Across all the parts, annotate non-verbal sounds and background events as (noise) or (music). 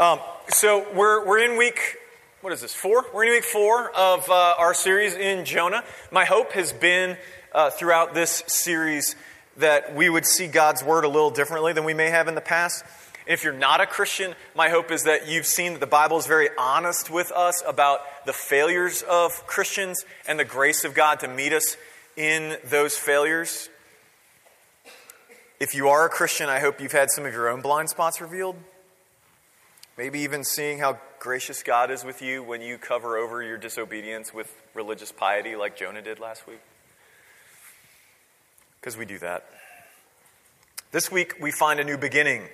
Um, so we're, we're in week, what is this, four? We're in week four of uh, our series in Jonah. My hope has been uh, throughout this series that we would see God's word a little differently than we may have in the past. If you're not a Christian, my hope is that you've seen that the Bible is very honest with us about the failures of Christians and the grace of God to meet us in those failures. If you are a Christian, I hope you've had some of your own blind spots revealed. Maybe even seeing how gracious God is with you when you cover over your disobedience with religious piety like Jonah did last week. Because we do that. This week, we find a new beginning,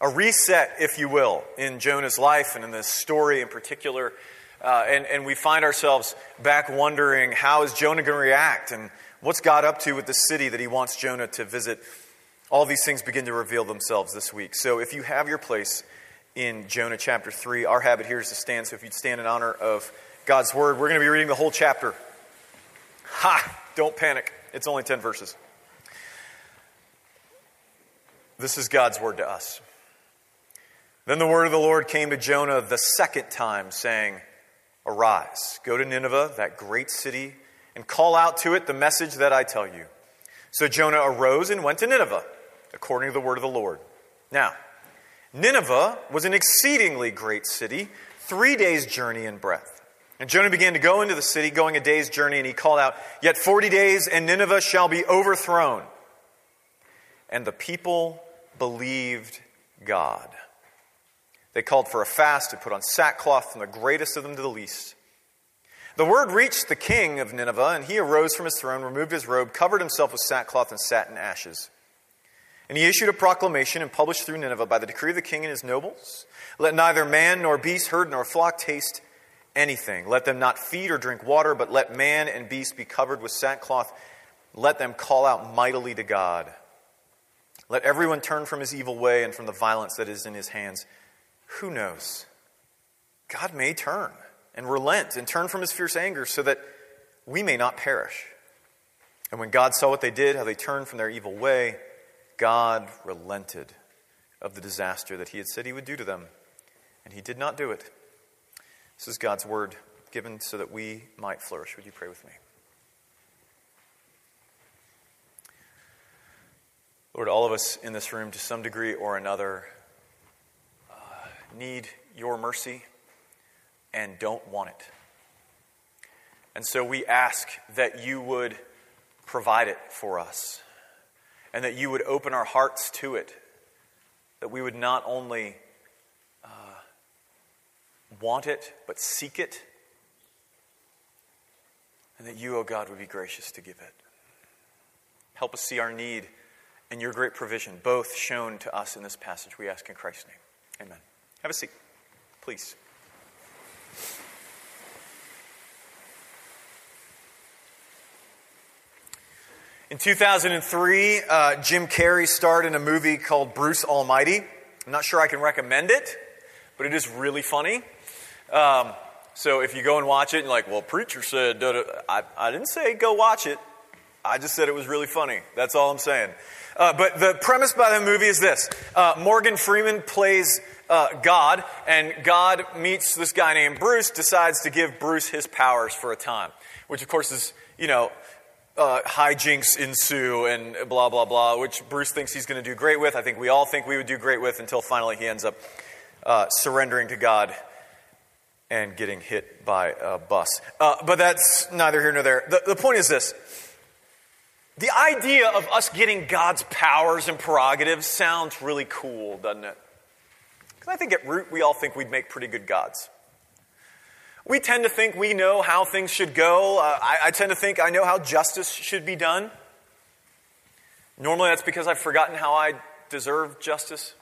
a reset, if you will, in Jonah's life and in this story in particular. Uh, and, and we find ourselves back wondering how is Jonah going to react and what's God up to with the city that he wants Jonah to visit. All these things begin to reveal themselves this week. So if you have your place in Jonah chapter 3, our habit here is to stand. So if you'd stand in honor of God's word, we're going to be reading the whole chapter. Ha! Don't panic. It's only 10 verses. This is God's word to us. Then the word of the Lord came to Jonah the second time, saying, Arise, go to Nineveh, that great city, and call out to it the message that I tell you. So Jonah arose and went to Nineveh, according to the word of the Lord. Now, Nineveh was an exceedingly great city, three days' journey in breadth. And Jonah began to go into the city, going a day's journey, and he called out, Yet forty days, and Nineveh shall be overthrown. And the people believed God. They called for a fast and put on sackcloth from the greatest of them to the least. The word reached the king of Nineveh, and he arose from his throne, removed his robe, covered himself with sackcloth, and sat in ashes. And he issued a proclamation and published through Nineveh by the decree of the king and his nobles Let neither man nor beast, herd nor flock taste anything. Let them not feed or drink water, but let man and beast be covered with sackcloth. Let them call out mightily to God. Let everyone turn from his evil way and from the violence that is in his hands. Who knows? God may turn and relent and turn from his fierce anger so that we may not perish. And when God saw what they did, how they turned from their evil way, God relented of the disaster that he had said he would do to them. And he did not do it. This is God's word given so that we might flourish. Would you pray with me? Lord, all of us in this room, to some degree or another, uh, need your mercy and don't want it. And so we ask that you would provide it for us and that you would open our hearts to it, that we would not only uh, want it, but seek it, and that you, O oh God, would be gracious to give it. Help us see our need and your great provision, both shown to us in this passage. We ask in Christ's name. Amen. Have a seat, please. In 2003, uh, Jim Carrey starred in a movie called Bruce Almighty. I'm not sure I can recommend it, but it is really funny. Um, so if you go and watch it, and like, well, preacher said, I, I didn't say go watch it. I just said it was really funny. That's all I'm saying. Uh, but the premise by the movie is this uh, Morgan Freeman plays uh, God, and God meets this guy named Bruce, decides to give Bruce his powers for a time, which, of course, is, you know, uh, hijinks ensue and blah, blah, blah, which Bruce thinks he's going to do great with. I think we all think we would do great with until finally he ends up uh, surrendering to God and getting hit by a bus. Uh, but that's neither here nor there. The, the point is this the idea of us getting God's powers and prerogatives sounds really cool, doesn't it? Because I think at root, we all think we'd make pretty good gods. We tend to think we know how things should go. Uh, I, I tend to think I know how justice should be done. Normally, that's because I've forgotten how I deserve justice.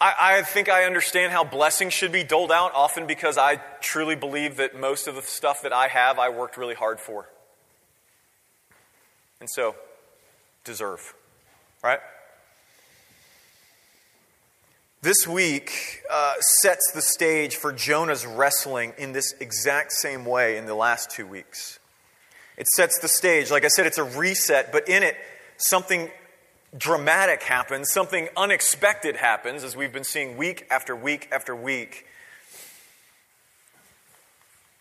I, I, think I understand how blessings should be doled out, often because I truly believe that most of the stuff that I have, I worked really hard for. And so, deserve, right? This week uh, sets the stage for Jonah's wrestling in this exact same way in the last two weeks. It sets the stage. Like I said, it's a reset, but in it, something dramatic happens, something unexpected happens, as we've been seeing week after week after week,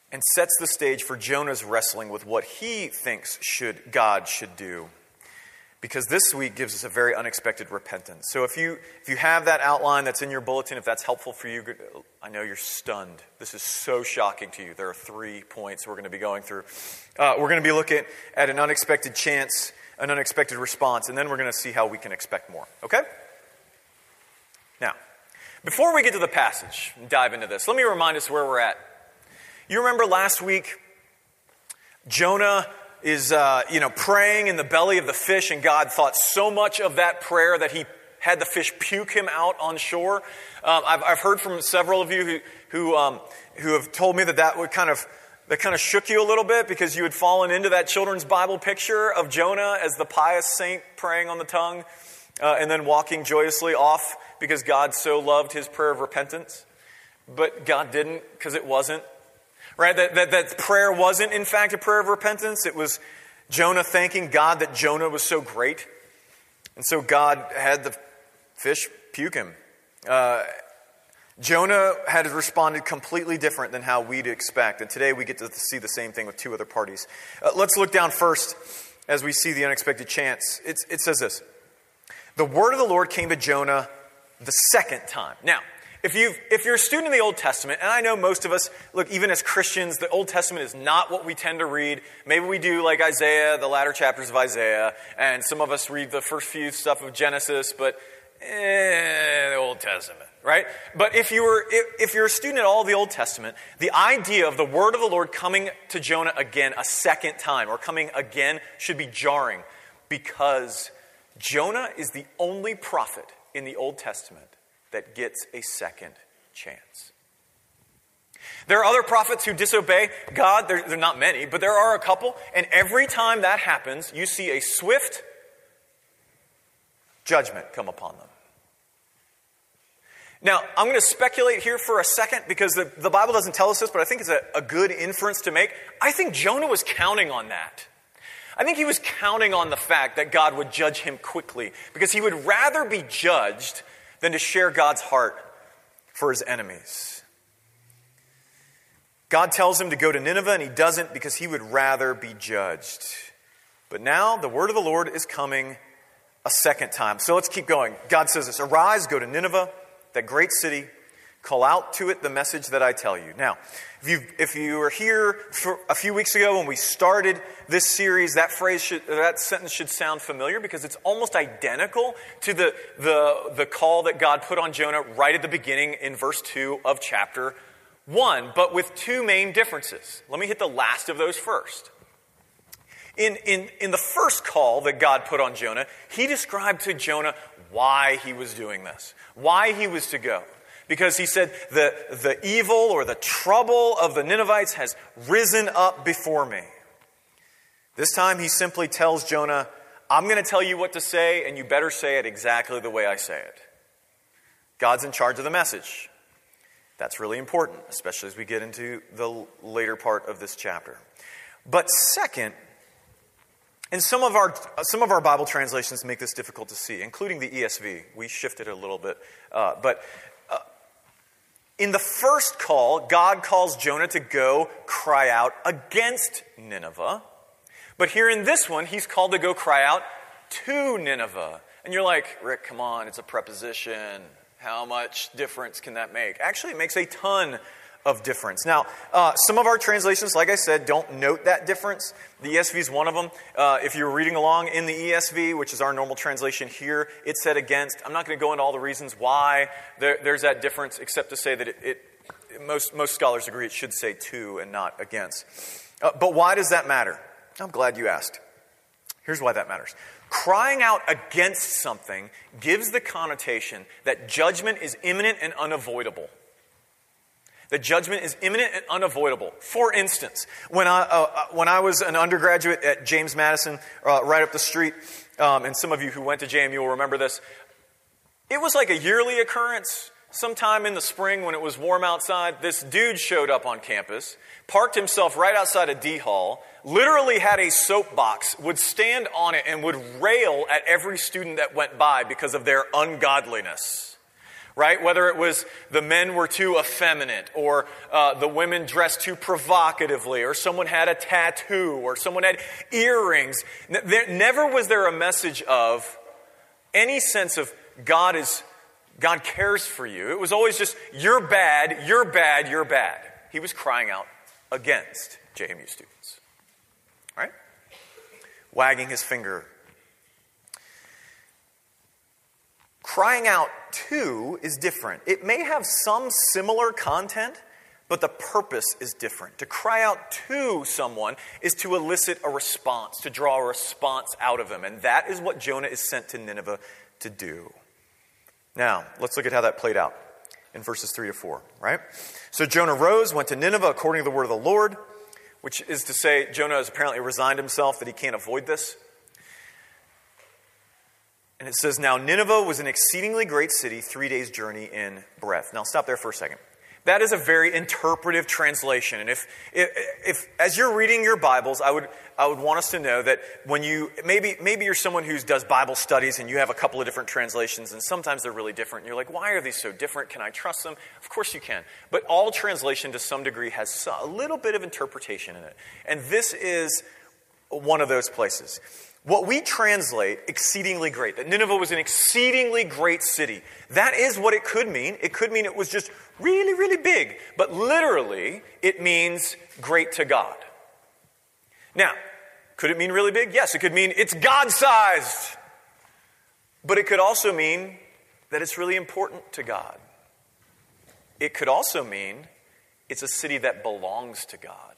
and sets the stage for Jonah's wrestling with what he thinks should God should do because this week gives us a very unexpected repentance. So if you if you have that outline that's in your bulletin, if that's helpful for you, I know you're stunned. This is so shocking to you. There are three points we're going to be going through. Uh, we're going to be looking at an unexpected chance, an unexpected response, and then we're going to see how we can expect more. Okay? Now, before we get to the passage and dive into this, let me remind us where we're at. You remember last week, Jonah is, uh, you know, praying in the belly of the fish, and God thought so much of that prayer that he had the fish puke him out on shore. Um, I've, I've, heard from several of you who, who, um, who have told me that that would kind of that kind of shook you a little bit because you had fallen into that children's Bible picture of Jonah as the pious saint praying on the tongue uh, and then walking joyously off because God so loved his prayer of repentance. But God didn't because it wasn't. Right? That, that, that prayer wasn't, in fact, a prayer of repentance. It was Jonah thanking God that Jonah was so great. And so God had the fish puke him. Uh, Jonah had responded completely different than how we'd expect. And today we get to see the same thing with two other parties. Uh, let's look down first as we see the unexpected chance. It's, it says this The word of the Lord came to Jonah the second time. Now, if, you if you're a student of the Old Testament, and I know most of us, look, even as Christians, the Old Testament is not what we tend to read. Maybe we do like Isaiah, the latter chapters of Isaiah, and some of us read the first few stuff of Genesis, but eh, the Old Testament, right? But if, you were, if, if you're a student at all of the Old Testament, the idea of the word of the Lord coming to Jonah again a second time, or coming again, should be jarring because Jonah is the only prophet in the Old Testament that gets a second chance. There are other prophets who disobey God. There, are not many, but there are a couple. And every time that happens, you see a swift judgment come upon them. Now, I'm going to speculate here for a second because the, the Bible doesn't tell us this, but I think it's a, a good inference to make. I think Jonah was counting on that. I think he was counting on the fact that God would judge him quickly because he would rather be judged than to share God's heart for his enemies. God tells him to go to Nineveh, and he doesn't because he would rather be judged. But now the word of the Lord is coming a second time. So let's keep going. God says this Arise, go to Nineveh, that great city Call out to it the message that I tell you. Now, if you, if you were here a few weeks ago when we started this series, that phrase should, that sentence should sound familiar because it's almost identical to the, the, the call that God put on Jonah right at the beginning in verse 2 of chapter 1, but with two main differences. Let me hit the last of those first. In, in, in the first call that God put on Jonah, he described to Jonah why he was doing this, why he was to go because he said, the, the evil or the trouble of the Ninevites has risen up before me. This time he simply tells Jonah, I'm going to tell you what to say, and you better say it exactly the way I say it. God's in charge of the message. That's really important, especially as we get into the later part of this chapter. But second, and some of our some of our Bible translations make this difficult to see, including the ESV. We shifted a little bit, uh, but in the first call, God calls Jonah to go cry out against Nineveh. But here in this one, he's called to go cry out to Nineveh. And you're like, Rick, come on, it's a preposition. How much difference can that make? Actually, it makes a ton of difference. Now, uh, some of our translations, like I said, don't note that difference. The ESV is one of them. Uh, if you're reading along in the ESV, which is our normal translation here, it said against. I'm not going to go into all the reasons why there, there's that difference, except to say that it, it, most, most scholars agree it should say to and not against. Uh, but why does that matter? I'm glad you asked. Here's why that matters. Crying out against something gives the connotation that judgment is imminent and unavoidable that judgment is imminent and unavoidable. For instance, when I, uh, uh, when I was an undergraduate at James Madison, uh, right up the street, um, and some of you who went to JMU will remember this, it was like a yearly occurrence sometime in the spring when it was warm outside, this dude showed up on campus, parked himself right outside of D Hall, literally had a soapbox, would stand on it, and would rail at every student that went by because of their ungodliness. Right? Whether it was the men were too effeminate, or uh, the women dressed too provocatively, or someone had a tattoo, or someone had earrings. There, never was there a message of any sense of God is God cares for you. It was always just, you're bad, you're bad, you're bad. He was crying out against JMU students. Right? Wagging his finger. Crying out to is different. It may have some similar content, but the purpose is different. To cry out to someone is to elicit a response, to draw a response out of them. And that is what Jonah is sent to Nineveh to do. Now, let's look at how that played out in verses 3 to 4, right? So Jonah rose, went to Nineveh according to the word of the Lord, which is to say, Jonah has apparently resigned himself that he can't avoid this. And it says, Now Nineveh was an exceedingly great city, three days' journey in breadth. Now stop there for a second. That is a very interpretive translation. And if, if, if, as you're reading your Bibles, I would, I would want us to know that when you, maybe, maybe you're someone who does Bible studies and you have a couple of different translations, and sometimes they're really different. And you're like, why are these so different? Can I trust them? Of course you can. But all translation to some degree has a little bit of interpretation in it. And this is one of those places. What we translate exceedingly great, that Nineveh was an exceedingly great city, that is what it could mean. It could mean it was just really, really big. But literally, it means great to God. Now, could it mean really big? Yes, it could mean it's God sized. But it could also mean that it's really important to God. It could also mean it's a city that belongs to God.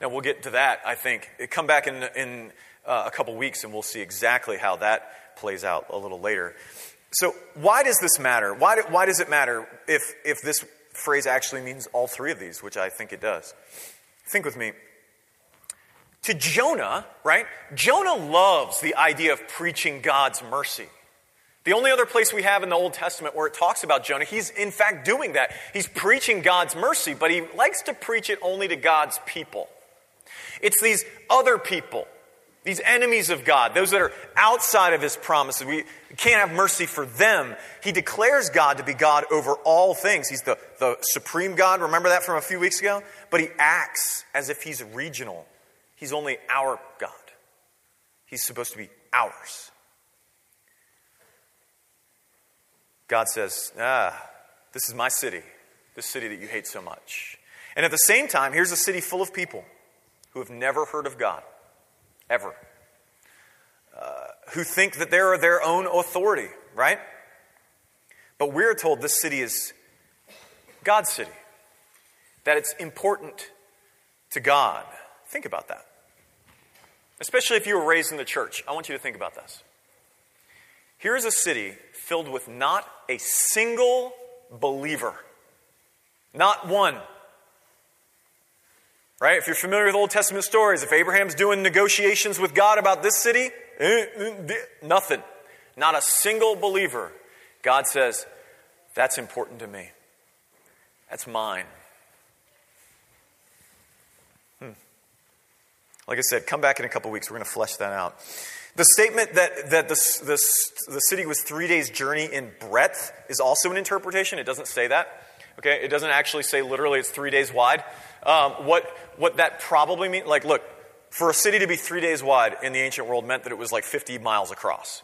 Now, we'll get to that, I think. Come back in, in uh, a couple weeks and we'll see exactly how that plays out a little later. So, why does this matter? Why, do, why does it matter if, if this phrase actually means all three of these, which I think it does? Think with me. To Jonah, right? Jonah loves the idea of preaching God's mercy. The only other place we have in the Old Testament where it talks about Jonah, he's in fact doing that. He's preaching God's mercy, but he likes to preach it only to God's people. It's these other people, these enemies of God, those that are outside of his promises. We can't have mercy for them. He declares God to be God over all things. He's the, the supreme God. Remember that from a few weeks ago? But he acts as if he's regional. He's only our God. He's supposed to be ours. God says, Ah, this is my city, this city that you hate so much. And at the same time, here's a city full of people who have never heard of God, ever, uh, who think that they're their own authority, right? But we're told this city is God's city, that it's important to God. Think about that. Especially if you were raised in the church. I want you to think about this. Here is a city filled with not a single believer, not one. Right? If you're familiar with Old Testament stories, if Abraham's doing negotiations with God about this city, eh, eh, nothing. Not a single believer. God says, That's important to me. That's mine. Hmm. Like I said, come back in a couple weeks. We're going to flesh that out. The statement that, that the, the, the city was three days' journey in breadth is also an interpretation. It doesn't say that. Okay? It doesn't actually say literally it's three days wide. Um, what, what that probably means, like, look, for a city to be three days wide in the ancient world meant that it was like 50 miles across.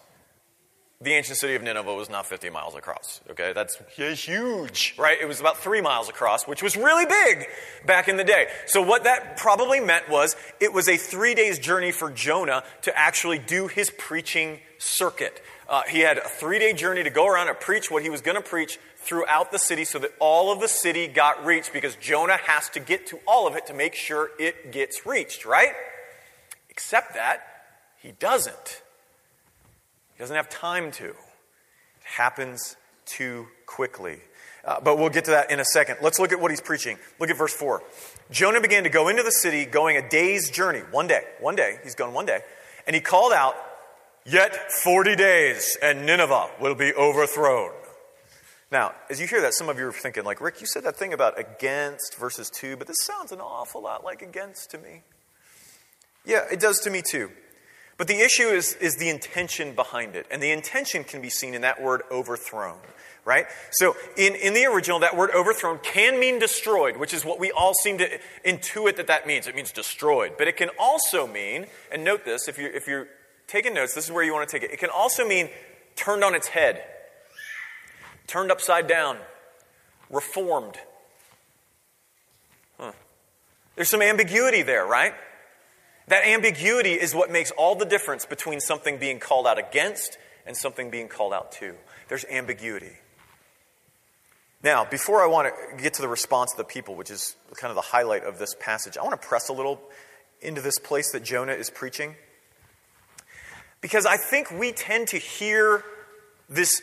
The ancient city of Nineveh was not 50 miles across. Okay, that's huge, right? It was about three miles across, which was really big back in the day. So, what that probably meant was it was a three days journey for Jonah to actually do his preaching circuit. Uh, he had a three day journey to go around and preach what he was going to preach throughout the city so that all of the city got reached because Jonah has to get to all of it to make sure it gets reached, right? Except that he doesn't. He doesn't have time to. It happens too quickly. Uh, but we'll get to that in a second. Let's look at what he's preaching. Look at verse 4. Jonah began to go into the city, going a day's journey, one day, one day, he's gone one day, and he called out Yet 40 days and Nineveh will be overthrown. Now, as you hear that, some of you are thinking, like, Rick, you said that thing about against verses 2, but this sounds an awful lot like against to me. Yeah, it does to me too. But the issue is, is the intention behind it. And the intention can be seen in that word overthrown, right? So in, in the original, that word overthrown can mean destroyed, which is what we all seem to intuit that that means. It means destroyed. But it can also mean, and note this, if you're, if you're taking notes, this is where you want to take it. It can also mean turned on its head, turned upside down, reformed. Huh. There's some ambiguity there, right? That ambiguity is what makes all the difference between something being called out against and something being called out to. There's ambiguity. Now, before I want to get to the response of the people, which is kind of the highlight of this passage, I want to press a little into this place that Jonah is preaching. Because I think we tend to hear this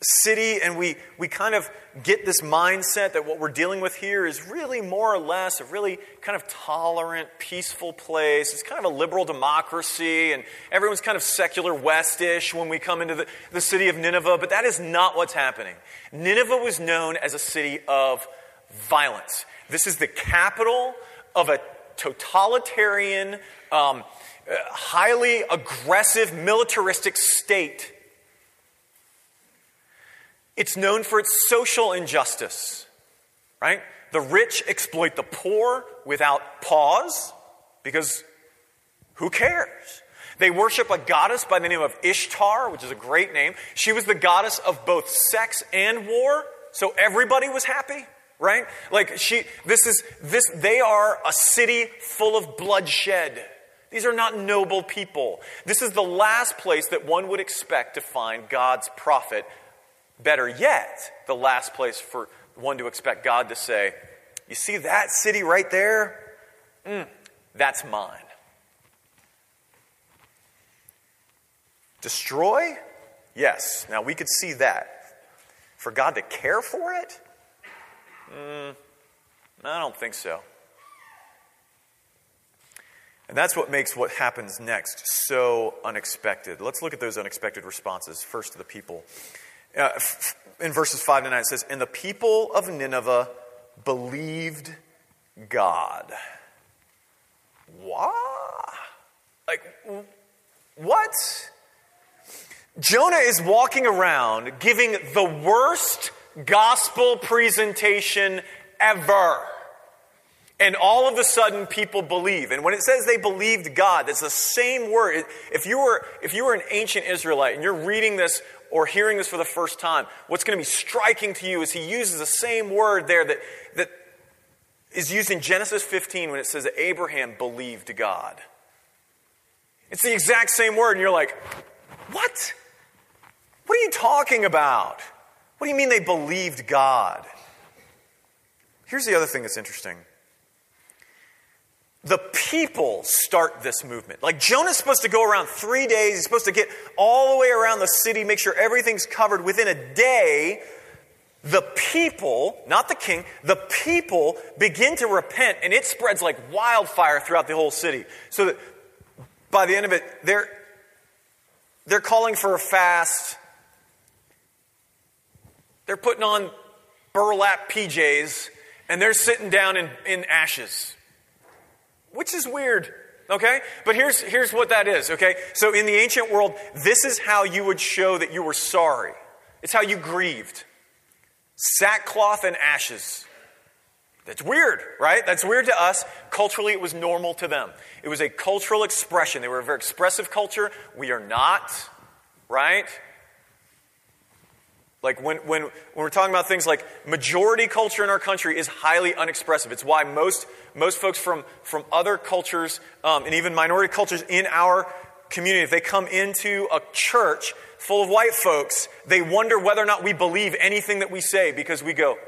city and we, we kind of get this mindset that what we're dealing with here is really more or less a really kind of tolerant, peaceful place. It's kind of a liberal democracy and everyone's kind of secular westish when we come into the, the city of Nineveh, but that is not what's happening. Nineveh was known as a city of violence. This is the capital of a totalitarian, um, uh, highly aggressive, militaristic state it's known for its social injustice, right? The rich exploit the poor without pause because who cares? They worship a goddess by the name of Ishtar, which is a great name. She was the goddess of both sex and war, so everybody was happy, right? Like she this is this they are a city full of bloodshed. These are not noble people. This is the last place that one would expect to find God's prophet Better yet, the last place for one to expect God to say, You see that city right there? Mm, that's mine. Destroy? Yes. Now we could see that. For God to care for it? Mm, I don't think so. And that's what makes what happens next so unexpected. Let's look at those unexpected responses. First to the people. Uh, in verses 5 to 9, it says, And the people of Nineveh believed God. What? Like, what? Jonah is walking around giving the worst gospel presentation ever. And all of a sudden, people believe. And when it says they believed God, that's the same word. If you were, if you were an ancient Israelite and you're reading this or hearing this for the first time, what's going to be striking to you is he uses the same word there that, that is used in Genesis 15 when it says that Abraham believed God. It's the exact same word, and you're like, what? What are you talking about? What do you mean they believed God? Here's the other thing that's interesting the people start this movement. Like Jonah's supposed to go around three days. He's supposed to get all the way around the city, make sure everything's covered. Within a day, the people, not the king, the people begin to repent, and it spreads like wildfire throughout the whole city. So that by the end of it, they're, they're calling for a fast. They're putting on burlap PJs, and they're sitting down in, in ashes which is weird. Okay? But here's, here's what that is, okay? So in the ancient world, this is how you would show that you were sorry. It's how you grieved sackcloth and ashes. That's weird, right? That's weird to us. Culturally, it was normal to them. It was a cultural expression. They were a very expressive culture. We are not, right? Like when, when, when we're talking about things like majority culture in our country is highly unexpressive. It's why most, most folks from, from other cultures um, and even minority cultures in our community, if they come into a church full of white folks, they wonder whether or not we believe anything that we say because we go,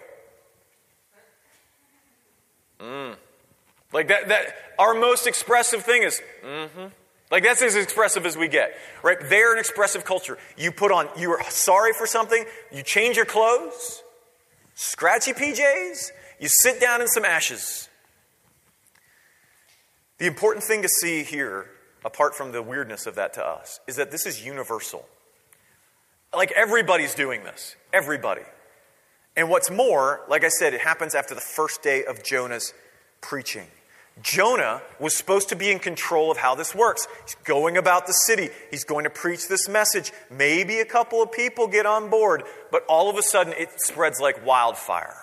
mm. Like that, that, our most expressive thing is, mm-hmm. Like that's as expressive as we get, right? They're an expressive culture. You put on, you are sorry for something, you change your clothes, scratchy PJs, you sit down in some ashes. The important thing to see here apart from the weirdness of that to us, is that this is universal. Like everybody's doing this. Everybody. And what's more, like I said, it happens after the first day of Jonah's preaching. Jonah was supposed to be in control of how this works. He's going about the city. He's going to preach this message. Maybe a couple of people get on board, but all of a sudden it spreads like wildfire.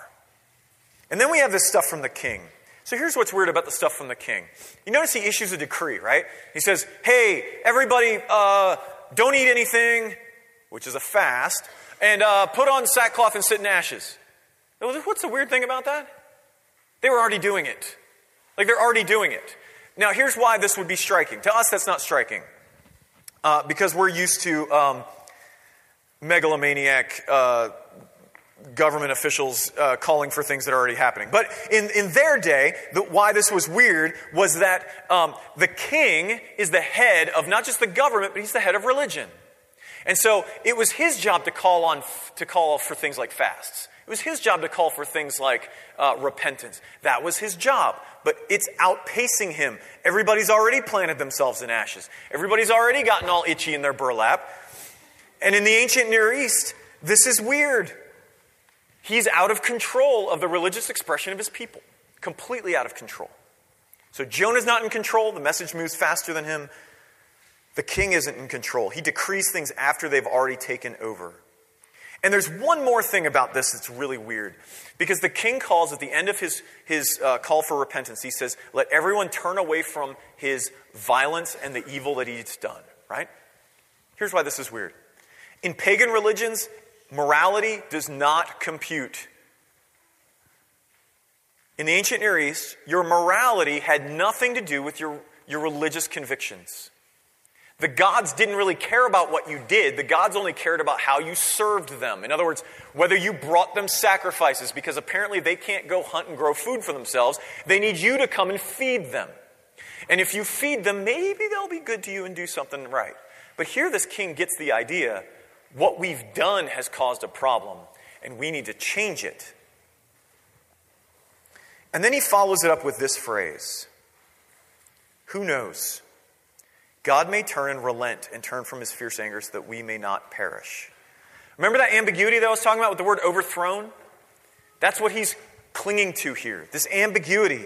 And then we have this stuff from the king. So here's what's weird about the stuff from the king. You notice he issues a decree, right? He says, hey, everybody, uh, don't eat anything, which is a fast, and uh, put on sackcloth and sit in ashes. What's the weird thing about that? They were already doing it. Like they're already doing it. Now, here's why this would be striking. To us, that's not striking. Uh, because we're used to um, megalomaniac uh, government officials uh, calling for things that are already happening. But in, in their day, the, why this was weird was that um, the king is the head of not just the government, but he's the head of religion. And so it was his job to call on to call for things like fasts. It was his job to call for things like uh, repentance. That was his job. But it's outpacing him. Everybody's already planted themselves in ashes. Everybody's already gotten all itchy in their burlap. And in the ancient Near East, this is weird. He's out of control of the religious expression of his people, completely out of control. So Jonah's not in control. The message moves faster than him. The king isn't in control. He decrees things after they've already taken over. And there's one more thing about this that's really weird. Because the king calls at the end of his, his uh, call for repentance, he says, Let everyone turn away from his violence and the evil that he's done, right? Here's why this is weird. In pagan religions, morality does not compute. In the ancient Near East, your morality had nothing to do with your, your religious convictions. The gods didn't really care about what you did. The gods only cared about how you served them. In other words, whether you brought them sacrifices, because apparently they can't go hunt and grow food for themselves. They need you to come and feed them. And if you feed them, maybe they'll be good to you and do something right. But here, this king gets the idea what we've done has caused a problem, and we need to change it. And then he follows it up with this phrase Who knows? God may turn and relent and turn from his fierce anger so that we may not perish. Remember that ambiguity that I was talking about with the word overthrown? That's what he's clinging to here. This ambiguity.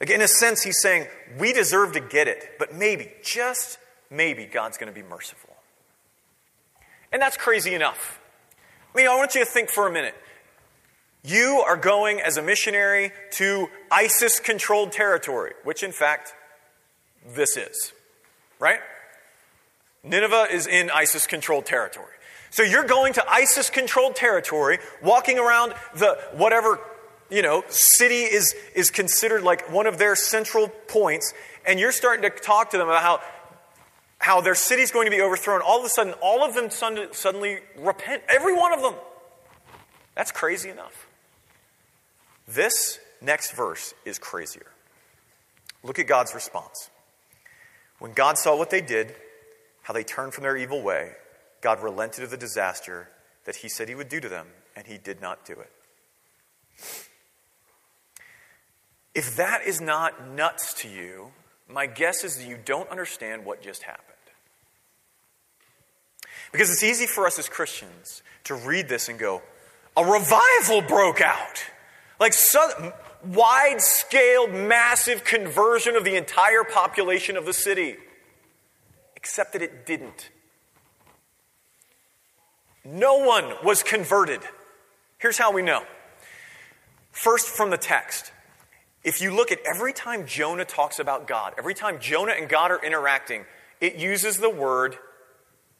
Like in a sense, he's saying, we deserve to get it, but maybe, just maybe, God's going to be merciful. And that's crazy enough. I mean, I want you to think for a minute. You are going as a missionary to ISIS controlled territory, which in fact, this is right? Nineveh is in ISIS controlled territory. So you're going to ISIS controlled territory, walking around the whatever, you know, city is, is considered like one of their central points, and you're starting to talk to them about how, how their city's going to be overthrown. All of a sudden, all of them suddenly repent. Every one of them. That's crazy enough. This next verse is crazier. Look at God's response. When God saw what they did, how they turned from their evil way, God relented of the disaster that he said he would do to them, and he did not do it. If that is not nuts to you, my guess is that you don't understand what just happened. Because it's easy for us as Christians to read this and go, a revival broke out. Like so, wide scale, massive conversion of the entire population of the city. Except that it didn't. No one was converted. Here's how we know. First, from the text. If you look at every time Jonah talks about God, every time Jonah and God are interacting, it uses the word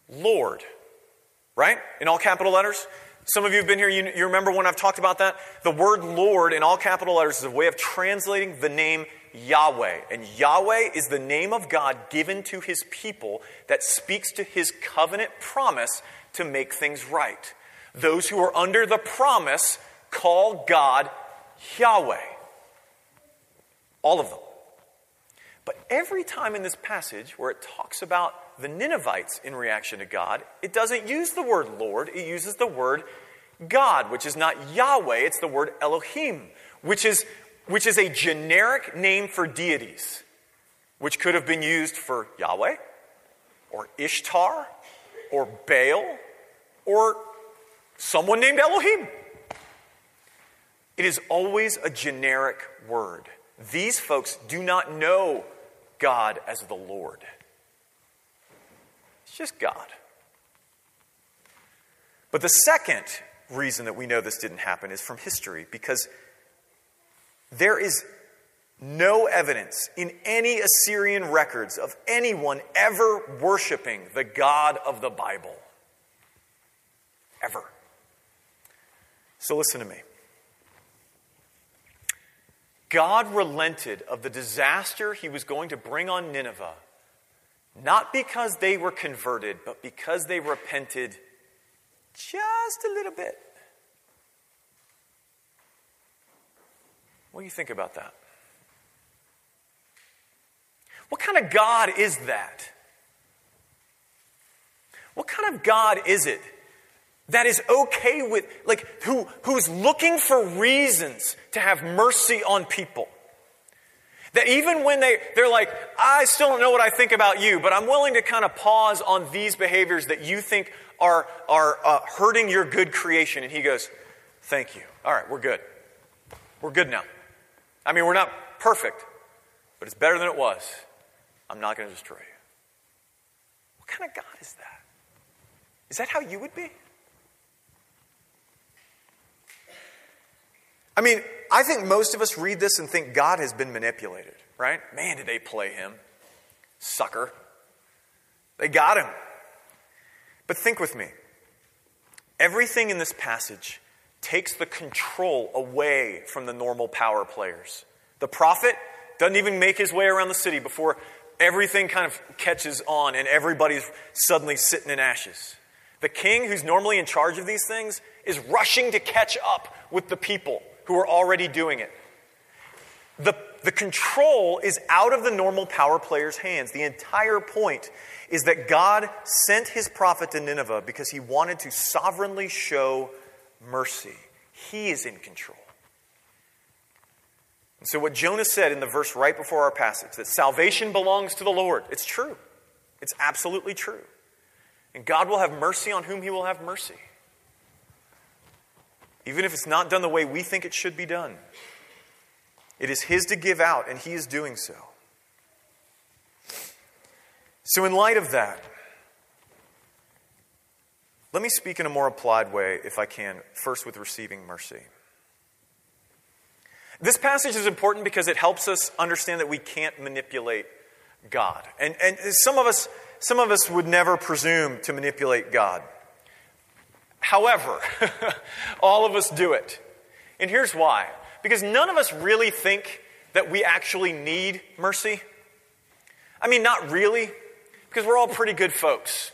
Lord, right? In all capital letters. Some of you have been here, you, you, remember when I've talked about that? The word Lord in all capital letters is a way of translating the name Yahweh. And Yahweh is the name of God given to his people that speaks to his covenant promise to make things right. Those who are under the promise call God Yahweh. All of them. But every time in this passage where it talks about the Ninevites in reaction to God, it doesn't use the word Lord, it uses the word God, which is not Yahweh, it's the word Elohim, which is, which is a generic name for deities. which could have been used for Yahweh or Ishtar or Baal or someone named Elohim. It is always a generic word. These folks do not know God as the Lord. It's just God. But the second reason that we know this didn't happen is from history, because there is no evidence in any Assyrian records of anyone ever worshiping the God of the Bible. Ever. So listen to me. God relented of the disaster he was going to bring on Nineveh, not because they were converted, but because they repented just a little bit. What do you think about that? What kind of God is that? What kind of God is it that is okay with, like, who, who's looking for reasons to have mercy on people? That even when they, they're like, I still don't know what I think about you, but I'm willing to kind of pause on these behaviors that you think are, are uh, hurting your good creation. And he goes, Thank you. All right, we're good. We're good now. I mean, we're not perfect, but it's better than it was. I'm not going to destroy you. What kind of God is that? Is that how you would be? I mean, I think most of us read this and think God has been manipulated, right? Man, did they play him? Sucker. They got him. But think with me. Everything in this passage takes the control away from the normal power players. The prophet doesn't even make his way around the city before everything kind of catches on and everybody's suddenly sitting in ashes. The king, who's normally in charge of these things, is rushing to catch up with the people who are already doing it. The, the control is out of the normal power player's hands. The entire point is that God sent his prophet to Nineveh because he wanted to sovereignly show mercy. He is in control. And so, what Jonah said in the verse right before our passage, that salvation belongs to the Lord, it's true. It's absolutely true. And God will have mercy on whom he will have mercy. Even if it's not done the way we think it should be done, it is his to give out, and he is doing so. So, in light of that, let me speak in a more applied way, if I can, first with receiving mercy. This passage is important because it helps us understand that we can't manipulate God. And, and some, of us, some of us would never presume to manipulate God. However, (laughs) all of us do it. And here's why because none of us really think that we actually need mercy. I mean, not really, because we're all pretty good folks.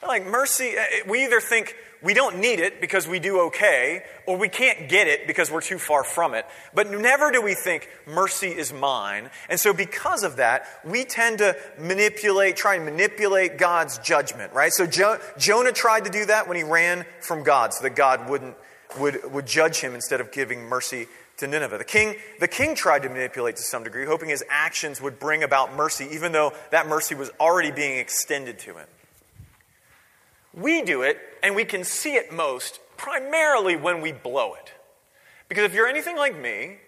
Like mercy, eh, we either think we don't need it because we do okay, or we can't get it because we're too far from it. But never do we think mercy is mine. And so, because of that, we tend to manipulate, try and manipulate God's judgment, right? So, jo- Jonah tried to do that when he ran from God so that God wouldn't, would, would judge him instead of giving mercy to Nineveh. The king, the king tried to manipulate to some degree, hoping his actions would bring about mercy, even though that mercy was already being extended to him. We do it, and we can see it most primarily when we blow it. Because if you're anything like me,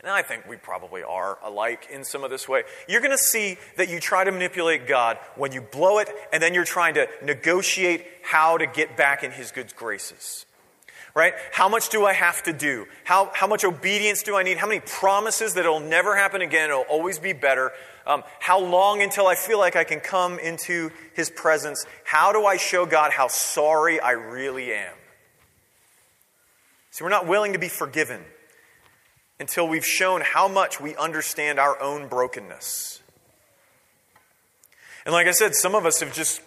and I think we probably are alike in some of this way, you're going to see that you try to manipulate God when you blow it, and then you're trying to negotiate how to get back in His good graces. Right? How much do I have to do? How, how much obedience do I need? How many promises that it'll never happen again? It'll always be better. Um, how long until I feel like I can come into His presence? How do I show God how sorry I really am? See, we're not willing to be forgiven until we've shown how much we understand our own brokenness. And like I said, some of us have just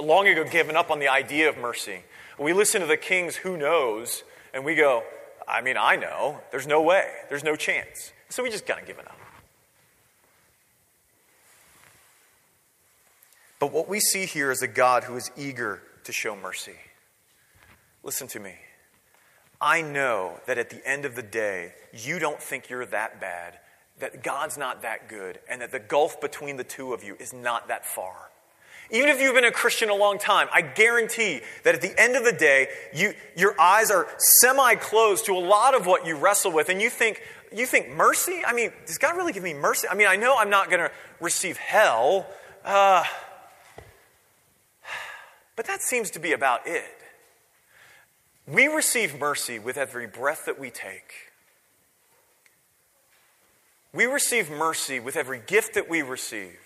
long ago given up on the idea of mercy. We listen to the kings, who knows, and we go, I mean, I know. There's no way. There's no chance. So we just kind of given up. But what we see here is a God who is eager to show mercy. Listen to me. I know that at the end of the day, you don't think you're that bad, that God's not that good and that the gulf between the two of you is not that far. Even if you've been a Christian a long time, I guarantee that at the end of the day, you, your eyes are semi closed to a lot of what you wrestle with, and you think, you think mercy? I mean, does God really give me mercy? I mean, I know I'm not going to receive hell, uh, but that seems to be about it. We receive mercy with every breath that we take. We receive mercy with every gift that we receive.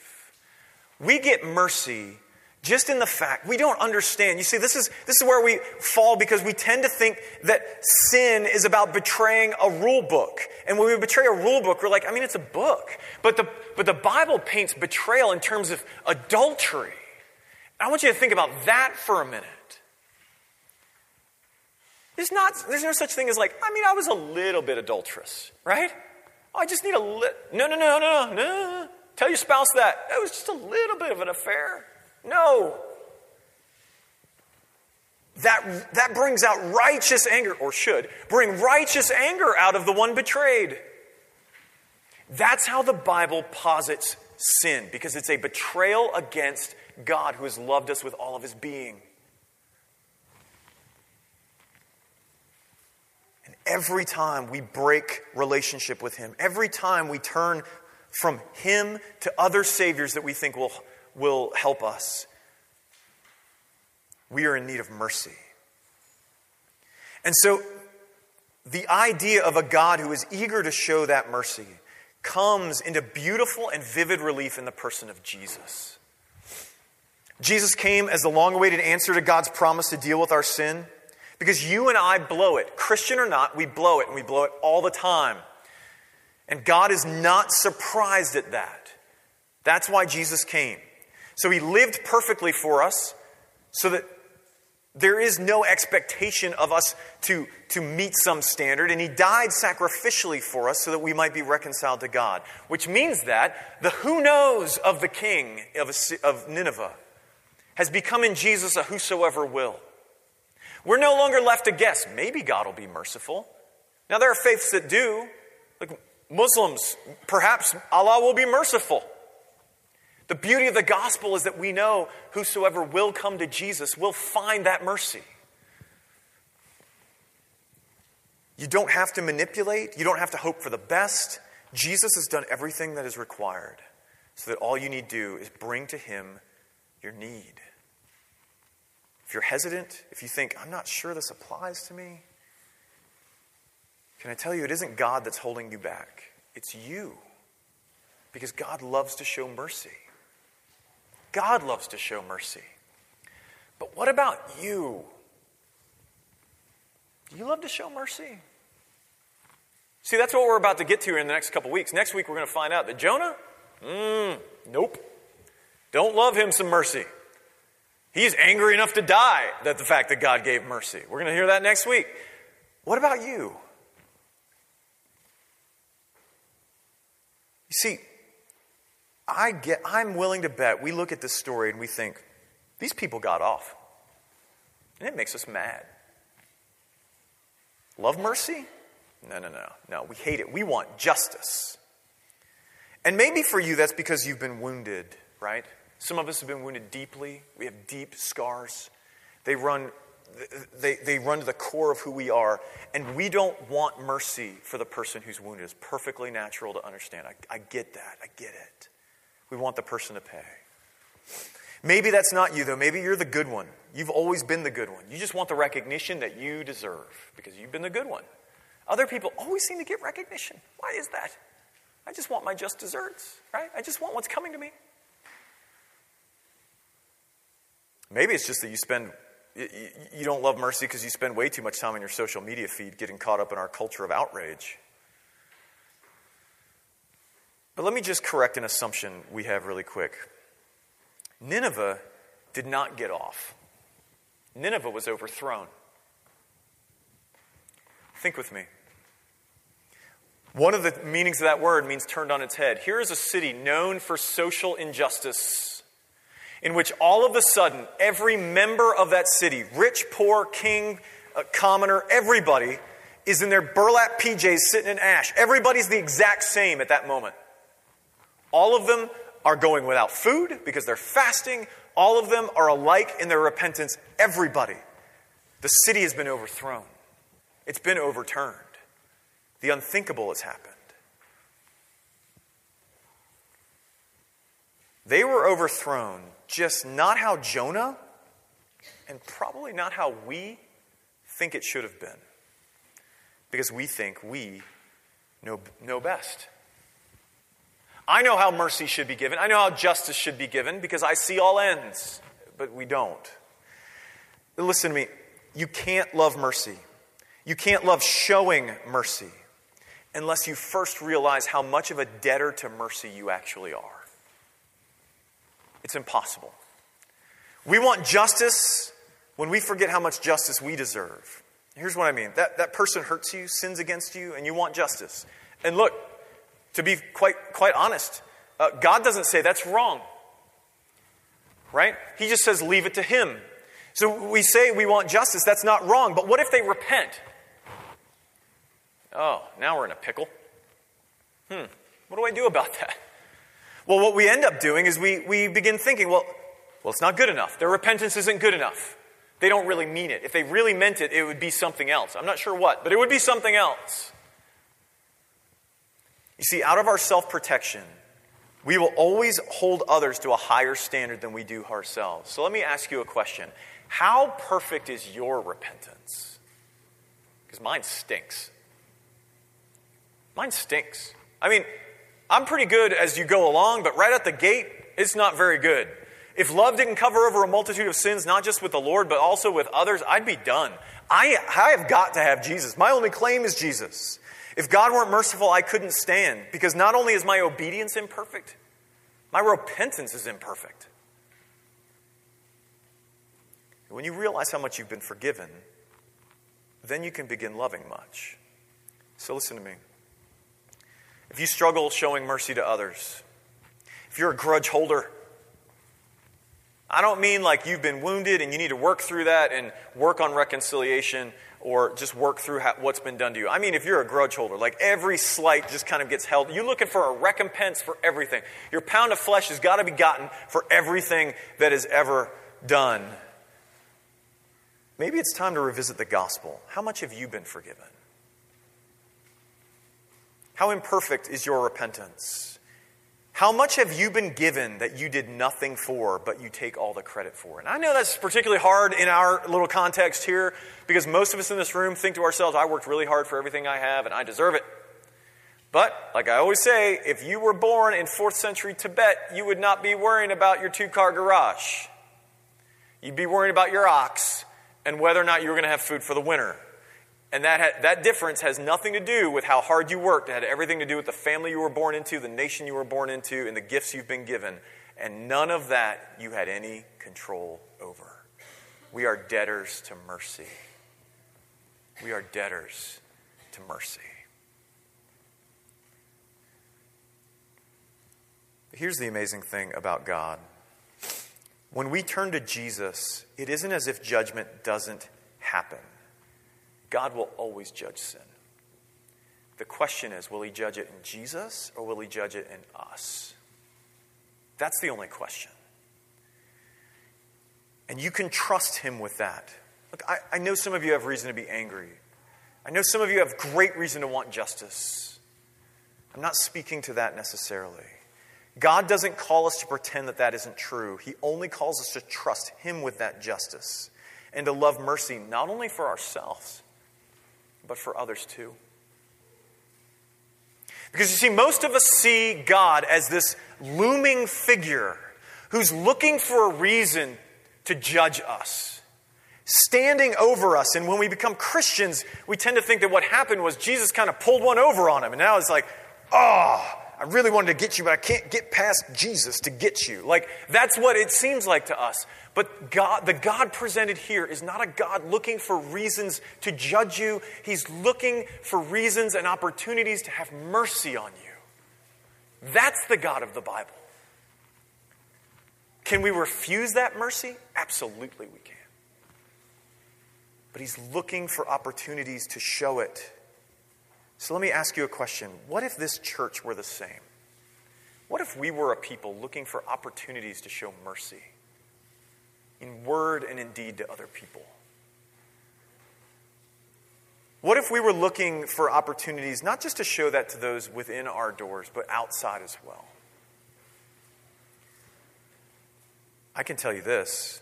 We get mercy just in the fact we don't understand. You see, this is, this is where we fall because we tend to think that sin is about betraying a rule book. And when we betray a rule book, we're like, I mean, it's a book. But the, but the Bible paints betrayal in terms of adultery. I want you to think about that for a minute. There's, not, there's no such thing as like, I mean, I was a little bit adulterous, right? I just need a little. No, no, no, no, no. Tell your spouse that. It was just a little bit of an affair. No. That, that brings out righteous anger, or should bring righteous anger out of the one betrayed. That's how the Bible posits sin, because it's a betrayal against God who has loved us with all of his being. And every time we break relationship with Him, every time we turn from Him to other saviors that we think will, will help us, we are in need of mercy. And so, the idea of a God who is eager to show that mercy comes into beautiful and vivid relief in the person of Jesus. Jesus came as the long awaited answer to God's promise to deal with our sin. Because you and I blow it. Christian or not, we blow it, and we blow it all the time. And God is not surprised at that. That's why Jesus came. So he lived perfectly for us so that there is no expectation of us to, to meet some standard, and he died sacrificially for us so that we might be reconciled to God. Which means that the who knows of the king of, of Nineveh has become in Jesus a whosoever will. We're no longer left to guess. Maybe God will be merciful. Now, there are faiths that do. Like Muslims, perhaps Allah will be merciful. The beauty of the gospel is that we know whosoever will come to Jesus will find that mercy. You don't have to manipulate, you don't have to hope for the best. Jesus has done everything that is required so that all you need do is bring to him your need. If you're hesitant, if you think, I'm not sure this applies to me, can I tell you, it isn't God that's holding you back, it's you. Because God loves to show mercy. God loves to show mercy. But what about you? Do you love to show mercy? See, that's what we're about to get to in the next couple weeks. Next week, we're going to find out that Jonah, mm, nope, don't love him some mercy. He's angry enough to die that the fact that God gave mercy. We're going to hear that next week. What about you? You see, I get I'm willing to bet we look at this story and we think these people got off. And it makes us mad. Love mercy? No, no, no. No, we hate it. We want justice. And maybe for you that's because you've been wounded, right? Some of us have been wounded deeply. We have deep scars. They run, they, they run to the core of who we are. And we don't want mercy for the person who's wounded. It's perfectly natural to understand. I, I get that. I get it. We want the person to pay. Maybe that's not you, though. Maybe you're the good one. You've always been the good one. You just want the recognition that you deserve because you've been the good one. Other people always seem to get recognition. Why is that? I just want my just desserts, right? I just want what's coming to me. Maybe it's just that you spend, you don't love mercy because you spend way too much time on your social media feed getting caught up in our culture of outrage. But let me just correct an assumption we have really quick. Nineveh did not get off, Nineveh was overthrown. Think with me. One of the meanings of that word means turned on its head. Here is a city known for social injustice in which all of a sudden every member of that city, rich, poor, king, uh, commoner, everybody, is in their burlap PJs sitting in ash. Everybody's the exact same at that moment. All of them are going without food because they're fasting. All of them are alike in their repentance. Everybody. The city has been overthrown, it's been overturned. The unthinkable has happened. They were overthrown, just not how Jonah, and probably not how we think it should have been. Because we think we know, know best. I know how mercy should be given. I know how justice should be given because I see all ends, but we don't. Listen to me. You can't love mercy. You can't love showing mercy unless you first realize how much of a debtor to mercy you actually are. It's impossible. We want justice when we forget how much justice we deserve. Here's what I mean that, that person hurts you, sins against you, and you want justice. And look, to be quite, quite honest, uh, God doesn't say that's wrong. Right? He just says, leave it to Him. So we say we want justice. That's not wrong. But what if they repent? Oh, now we're in a pickle. Hmm, what do I do about that? Well, what we end up doing is we, we begin thinking, well, well, it's not good enough. Their repentance isn't good enough. They don't really mean it. If they really meant it, it would be something else. I'm not sure what, but it would be something else. You see, out of our self protection, we will always hold others to a higher standard than we do ourselves. So let me ask you a question How perfect is your repentance? Because mine stinks. Mine stinks. I mean, I'm pretty good as you go along, but right at the gate, it's not very good. If love didn't cover over a multitude of sins, not just with the Lord, but also with others, I'd be done. I, I have got to have Jesus. My only claim is Jesus. If God weren't merciful, I couldn't stand because not only is my obedience imperfect, my repentance is imperfect. When you realize how much you've been forgiven, then you can begin loving much. So listen to me. If you struggle showing mercy to others, if you're a grudge holder, I don't mean like you've been wounded and you need to work through that and work on reconciliation or just work through what's been done to you. I mean, if you're a grudge holder, like every slight just kind of gets held. You're looking for a recompense for everything. Your pound of flesh has got to be gotten for everything that is ever done. Maybe it's time to revisit the gospel. How much have you been forgiven? How imperfect is your repentance? How much have you been given that you did nothing for, but you take all the credit for? And I know that's particularly hard in our little context here because most of us in this room think to ourselves, I worked really hard for everything I have and I deserve it. But, like I always say, if you were born in 4th century Tibet, you would not be worrying about your two car garage. You'd be worrying about your ox and whether or not you were going to have food for the winter. And that, ha- that difference has nothing to do with how hard you worked. It had everything to do with the family you were born into, the nation you were born into, and the gifts you've been given. And none of that you had any control over. We are debtors to mercy. We are debtors to mercy. Here's the amazing thing about God. When we turn to Jesus, it isn't as if judgment doesn't happen. God will always judge sin. The question is will he judge it in Jesus or will he judge it in us? That's the only question. And you can trust him with that. Look, I, I know some of you have reason to be angry. I know some of you have great reason to want justice. I'm not speaking to that necessarily. God doesn't call us to pretend that that isn't true. He only calls us to trust Him with that justice and to love mercy not only for ourselves, but for others too. Because you see, most of us see God as this looming figure who's looking for a reason to judge us, standing over us. And when we become Christians, we tend to think that what happened was Jesus kind of pulled one over on him. And now it's like, oh, I really wanted to get you, but I can't get past Jesus to get you. Like, that's what it seems like to us. But God, the God presented here is not a God looking for reasons to judge you. He's looking for reasons and opportunities to have mercy on you. That's the God of the Bible. Can we refuse that mercy? Absolutely, we can. But He's looking for opportunities to show it So let me ask you a question. What if this church were the same? What if we were a people looking for opportunities to show mercy in word and in deed to other people? What if we were looking for opportunities not just to show that to those within our doors, but outside as well? I can tell you this.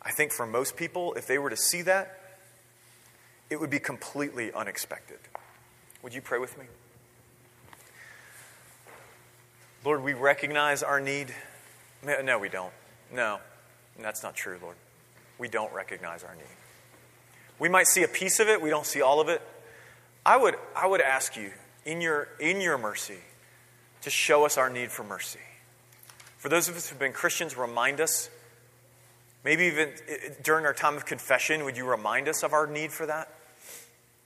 I think for most people, if they were to see that, it would be completely unexpected. Would you pray with me? Lord, we recognize our need. No, we don't. No, that's not true, Lord. We don't recognize our need. We might see a piece of it, we don't see all of it. I would, I would ask you, in your, in your mercy, to show us our need for mercy. For those of us who've been Christians, remind us. Maybe even eh, eh, during our time of confession, would you remind us of our need for that?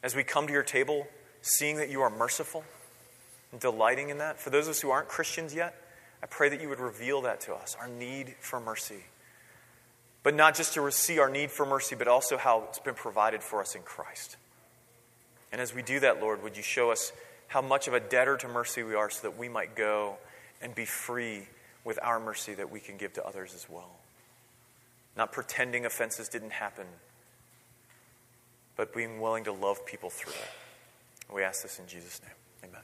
As we come to your table, seeing that you are merciful and delighting in that. For those of us who aren't Christians yet, I pray that you would reveal that to us, our need for mercy. But not just to see our need for mercy, but also how it's been provided for us in Christ. And as we do that, Lord, would you show us how much of a debtor to mercy we are so that we might go and be free with our mercy that we can give to others as well. Not pretending offenses didn't happen, but being willing to love people through it. We ask this in Jesus' name. Amen.